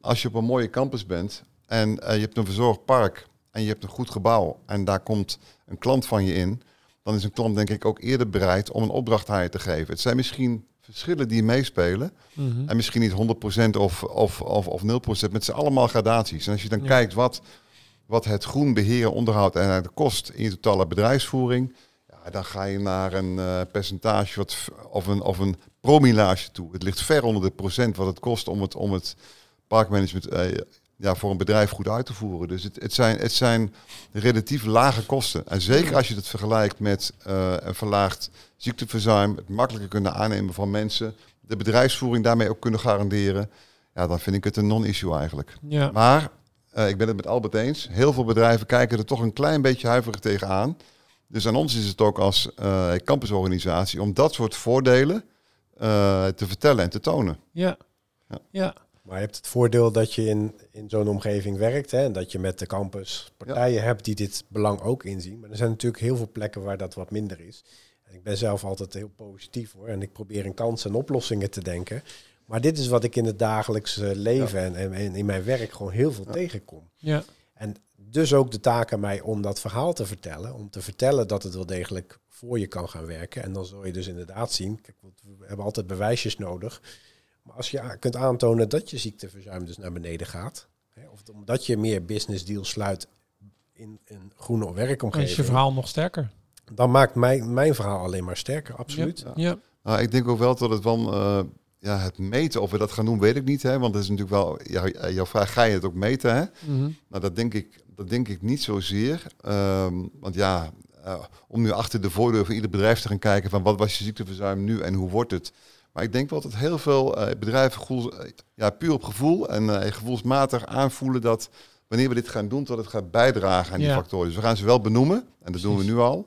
Als je op een mooie campus bent en eh, je hebt een verzorgd park en je hebt een goed gebouw en daar komt een klant van je in, dan is een klant denk ik ook eerder bereid om een opdracht aan je te geven. Het zijn misschien verschillen die meespelen. Mhm. En misschien niet 100% of, of, of, of 0%, maar het zijn allemaal gradaties. En als je dan Ja. kijkt wat, wat het groen beheren, onderhoud en de kost in je totale bedrijfsvoering, ja, dan ga je naar een eh, percentage wat, of, een, of een promillage toe. Het ligt ver onder de procent wat het kost om het, om het parkmanagement eh, ja, voor een bedrijf goed uit te voeren. Dus het, het, zijn, het zijn relatief lage kosten. En zeker als je het vergelijkt met eh, een verlaagd ziekteverzuim, het makkelijker kunnen aannemen van mensen, de bedrijfsvoering daarmee ook kunnen garanderen, ja, dan vind ik het een non-issue eigenlijk. Ja. Maar eh, ik ben het met Albert eens. Heel veel bedrijven kijken er toch een klein beetje huiverig tegenaan. Dus aan ons is het ook als eh, campusorganisatie om dat soort voordelen eh, te vertellen en te tonen. Ja. Ja. Ja. Maar je hebt het voordeel dat je in, in zo'n omgeving werkt hè, en dat je met de campus partijen hebt die dit belang ook inzien. Maar er zijn natuurlijk heel veel plekken waar dat wat minder is. En ik ben zelf altijd heel positief hoor en ik probeer in kansen en oplossingen te denken. Maar dit is wat ik in het dagelijks eh, leven en, en, en in mijn werk gewoon heel veel tegenkom. Ja. En dus ook de taak aan mij om dat verhaal te vertellen. Om te vertellen dat het wel degelijk voor je kan gaan werken. En dan zul je dus inderdaad zien, kijk, we hebben altijd bewijsjes nodig. Maar als je kunt aantonen dat je ziekteverzuim dus naar beneden gaat. Hè, of omdat je meer business deals sluit in een groene Dan is je werkomgeving. verhaal nog sterker. Dan maakt mijn, mijn verhaal alleen maar sterker, absoluut. Ja. Ja. Nou, ik denk ook wel dat het van eh, ja, het meten, of we dat gaan doen, weet ik niet. Hè? Want dat is natuurlijk wel ja, jouw vraag, ga je het ook meten? Hè? Mhm. Nou, dat denk ik, dat denk ik niet zozeer. Ehm, want ja, eh, om nu achter de voordeur van ieder bedrijf te gaan kijken van wat was je ziekteverzuim nu en hoe wordt het. Maar ik denk wel dat heel veel eh, bedrijven gevoel, ja, puur op gevoel en eh, gevoelsmatig aanvoelen dat wanneer we dit gaan doen, dat het gaat bijdragen aan die Ja. factoren. Dus we gaan ze wel benoemen en dat doen we nu al.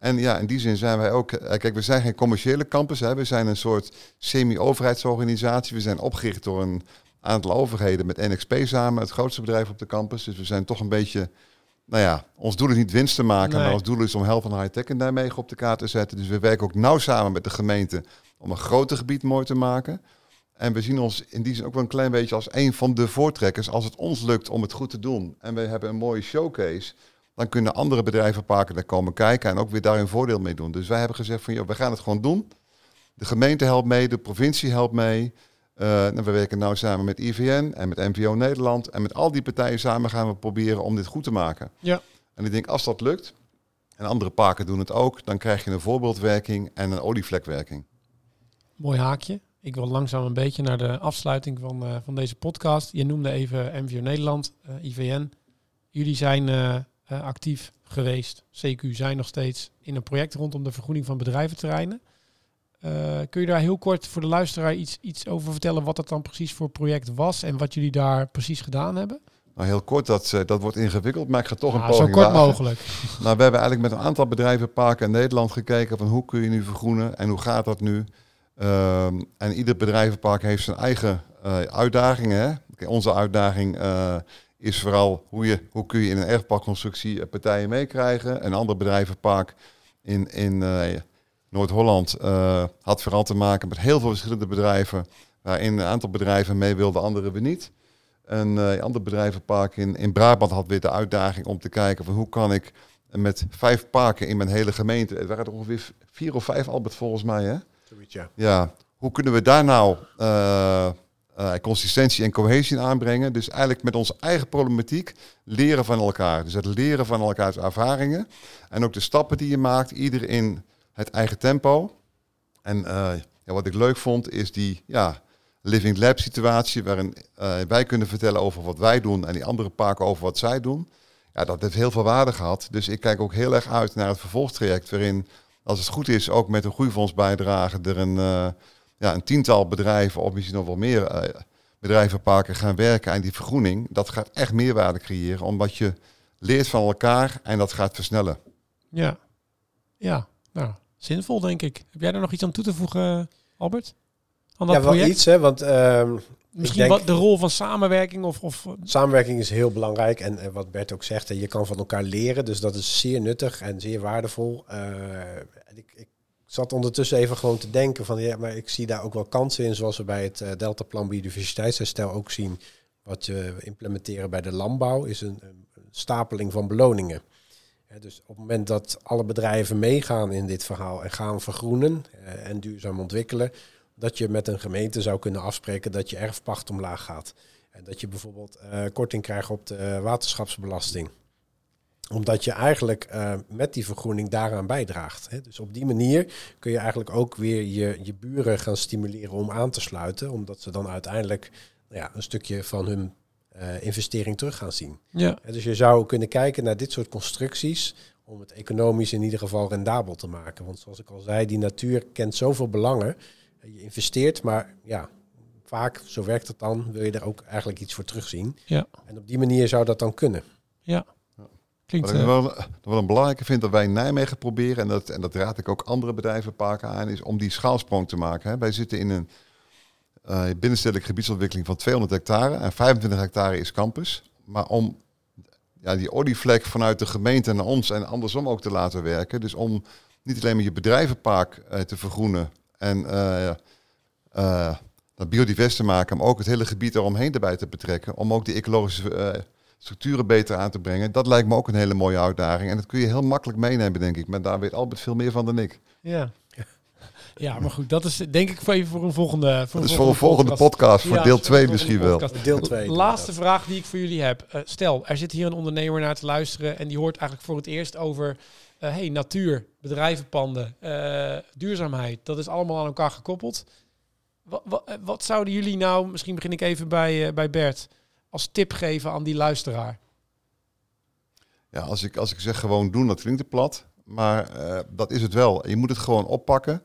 En ja, in die zin zijn wij ook. eh, Kijk, we zijn geen commerciële campus. Hè. We zijn een soort semi-overheidsorganisatie. We zijn opgericht door een aantal overheden met NXP samen, het grootste bedrijf op de campus. Dus we zijn toch een beetje nou ja, ons doel is niet winst te maken, maar ons doel is om Health van High Tech in Nijmegen op de kaart te zetten. Dus we werken ook nauw samen met de gemeente om een groter gebied mooi te maken. En we zien ons in die zin ook wel een klein beetje als een van de voortrekkers. Als het ons lukt om het goed te doen en we hebben een mooie showcase, dan kunnen andere bedrijvenparken daar komen kijken en ook weer daar een voordeel mee doen. Dus wij hebben gezegd van, joh, we gaan het gewoon doen. De gemeente helpt mee, de provincie helpt mee. Uh, we werken nu samen met IVN en met MVO Nederland. En met al die partijen samen gaan we proberen om dit goed te maken. Ja. En ik denk, als dat lukt, en andere parken doen het ook, dan krijg je een voorbeeldwerking en een olievlekwerking. Mooi haakje. Ik wil langzaam een beetje naar de afsluiting van, uh, van deze podcast. Je noemde even MVO Nederland, uh, eh, IVN. Jullie zijn actief geweest, CQ zijn nog steeds, in een project rondom de vergroening van bedrijventerreinen. Uh, kun je daar heel kort voor de luisteraar iets, iets over vertellen wat dat dan precies voor project was en wat jullie daar precies gedaan hebben? Nou, heel kort, dat, uh, dat wordt ingewikkeld, maar ik ga toch een poging Zo kort mogelijk. [laughs] nou, we hebben eigenlijk met een aantal bedrijvenparken in Nederland gekeken van hoe kun je nu vergroenen en hoe gaat dat nu. Uh, en ieder bedrijvenpark heeft zijn eigen uh, uitdagingen. Hè? Onze uitdaging is vooral hoe, je, hoe kun je in een erfparkconstructie partijen meekrijgen. Een ander bedrijvenpark in, in Noord-Holland uh, had vooral te maken met heel veel verschillende bedrijven. Waarin een aantal bedrijven mee wilden, andere we niet. Een uh, ander bedrijvenpark in, in Brabant had weer de uitdaging om te kijken van hoe kan ik met vijf parken in mijn hele gemeente, het waren er ongeveer vier of vijf, Albert, volgens mij, hè? ja. ja. Hoe kunnen we daar nou uh, consistentie en cohesie aanbrengen? Dus eigenlijk met onze eigen problematiek leren van elkaar. Dus het leren van elkaars ervaringen. En ook de stappen die je maakt, ieder in het eigen tempo. En uh, ja, wat ik leuk vond is die ja, living lab situatie waarin uh, wij kunnen vertellen over wat wij doen en die andere parken over wat zij doen. Ja, dat heeft heel veel waarde gehad. Dus ik kijk ook heel erg uit naar het vervolgtraject waarin, als het goed is, ook met een groeifondsbijdrage er een, ja, een tiental bedrijven of misschien nog wel meer bedrijvenparken gaan werken aan die vergroening. Dat gaat echt meerwaarde creëren, omdat je leert van elkaar en dat gaat versnellen. Ja, ja. Nou, zinvol, denk ik. Heb jij er nog iets aan toe te voegen, Albert? Aan dat ja, wel iets, hè, want... Uh, Misschien wat de rol van samenwerking of, of... Samenwerking is heel belangrijk en, en wat Bert ook zegt, je kan van elkaar leren, dus dat is zeer nuttig en zeer waardevol. Uh, ik, ik, zat ondertussen even gewoon te denken van, ja, maar ik zie daar ook wel kansen in, zoals we bij het uh, Deltaplan Biodiversiteitsherstel ook zien. Wat we implementeren bij de landbouw is een, een stapeling van beloningen dus op het moment dat alle bedrijven meegaan in dit verhaal en gaan vergroenen eh, en duurzaam ontwikkelen, dat je met een gemeente zou kunnen afspreken dat je erfpacht omlaag gaat. En dat je bijvoorbeeld uh, korting krijgt op de waterschapsbelasting. Omdat je eigenlijk uh, met die vergroening daaraan bijdraagt. Hè. Dus op die manier kun je eigenlijk ook weer je, je buren gaan stimuleren om aan te sluiten. Omdat ze dan uiteindelijk nou ja, een stukje van hun uh, investering terug gaan zien. Ja. dus je zou kunnen kijken naar dit soort constructies om het economisch in ieder geval rendabel te maken. Want zoals ik al zei, die natuur kent zoveel belangen. Je investeert, maar ja, vaak, zo werkt het dan, wil je er ook eigenlijk iets voor terugzien. Ja. En op die manier zou dat dan kunnen. Ja. Klinkt, Wat ik wel, wel een belangrijke vind dat wij in Nijmegen proberen, en dat, en dat raad ik ook andere bedrijven parken aan, is om die schaalsprong te maken. Hè. Wij zitten in een uh, binnenstedelijke gebiedsontwikkeling van 200 hectare en 25 hectare is campus. Maar om ja, die olievlek vanuit de gemeente naar ons en andersom ook te laten werken. Dus om niet alleen maar je bedrijvenpark uh, te vergroenen en uh, dat biodivers te maken, maar ook het hele gebied eromheen erbij te betrekken. Om ook die ecologische structuren beter aan te brengen. Dat lijkt me ook een hele mooie uitdaging. En dat kun je heel makkelijk meenemen, denk ik. Maar daar weet Albert veel meer van dan ik. Ja, [laughs] ja, maar goed, dat is denk ik voor even voor een volgende. Voor dat is voor een volgende podcast, voor deel 2 misschien wel. Deel 2. Laatste vraag die ik voor jullie heb. Uh, stel, er zit hier een ondernemer naar te luisteren en die hoort eigenlijk voor het eerst over uh, hey, natuur, bedrijvenpanden, uh, duurzaamheid. Dat is allemaal aan elkaar gekoppeld. Wat, wat, wat zouden jullie nou, misschien begin ik even bij, bij Bert, als tip geven aan die luisteraar? Ja, als ik, als ik zeg gewoon doen, dat klinkt te plat. Maar dat is het wel. Je moet het gewoon oppakken.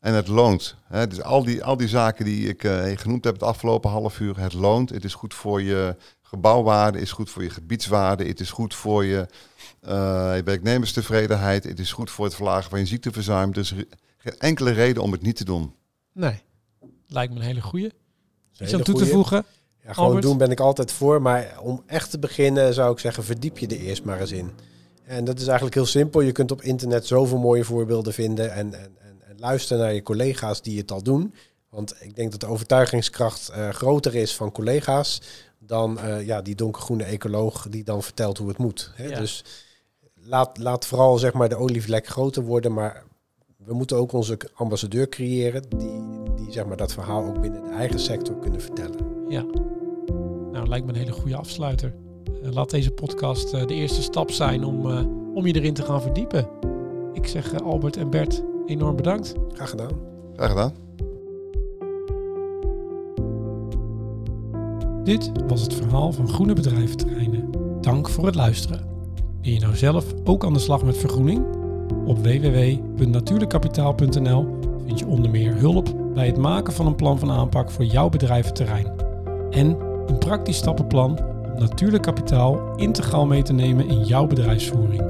En het loont. Hè? Dus al die, al die zaken die ik uh, genoemd heb het afgelopen half uur, het loont. Het is goed voor je gebouwwaarde, is goed voor je gebiedswaarde, het is goed voor je, uh, je werknemerstevredenheid, het is goed voor het verlagen van je ziekteverzuim. Dus geen enkele reden om het niet te doen. Nee, lijkt me een hele goede. Iets aan toe te voegen? Ja, gewoon doen ben ik altijd voor. Maar om echt te beginnen zou ik zeggen, verdiep je er eerst maar eens in. En dat is eigenlijk heel simpel. Je kunt op internet zoveel mooie voorbeelden vinden. En, en, en, en luister naar je collega's die het al doen. Want ik denk dat de overtuigingskracht uh, groter is van collega's dan uh, ja, die donkergroene ecoloog die dan vertelt hoe het moet. Hè? Ja. Dus laat, laat vooral zeg maar, de olievlek groter worden, maar we moeten ook onze ambassadeur creëren die, die zeg maar, dat verhaal ook binnen de eigen sector kunnen vertellen. Ja, nou lijkt me een hele goede afsluiter. Uh, laat deze podcast uh, de eerste stap zijn om, uh, om je erin te gaan verdiepen. Ik zeg Albert en Bert enorm bedankt. Graag gedaan. Graag gedaan. Dit was het verhaal van Groene Bedrijventerreinen. Dank voor het luisteren. Wil je nou zelf ook aan de slag met vergroening? Op www.natuurlijkkapitaal.nl vind je onder meer hulp bij het maken van een plan van aanpak voor jouw bedrijventerrein. En een praktisch stappenplan om natuurlijk kapitaal integraal mee te nemen in jouw bedrijfsvoering.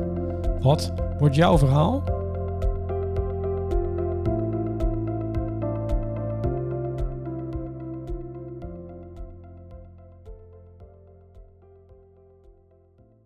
Wat wordt jouw verhaal?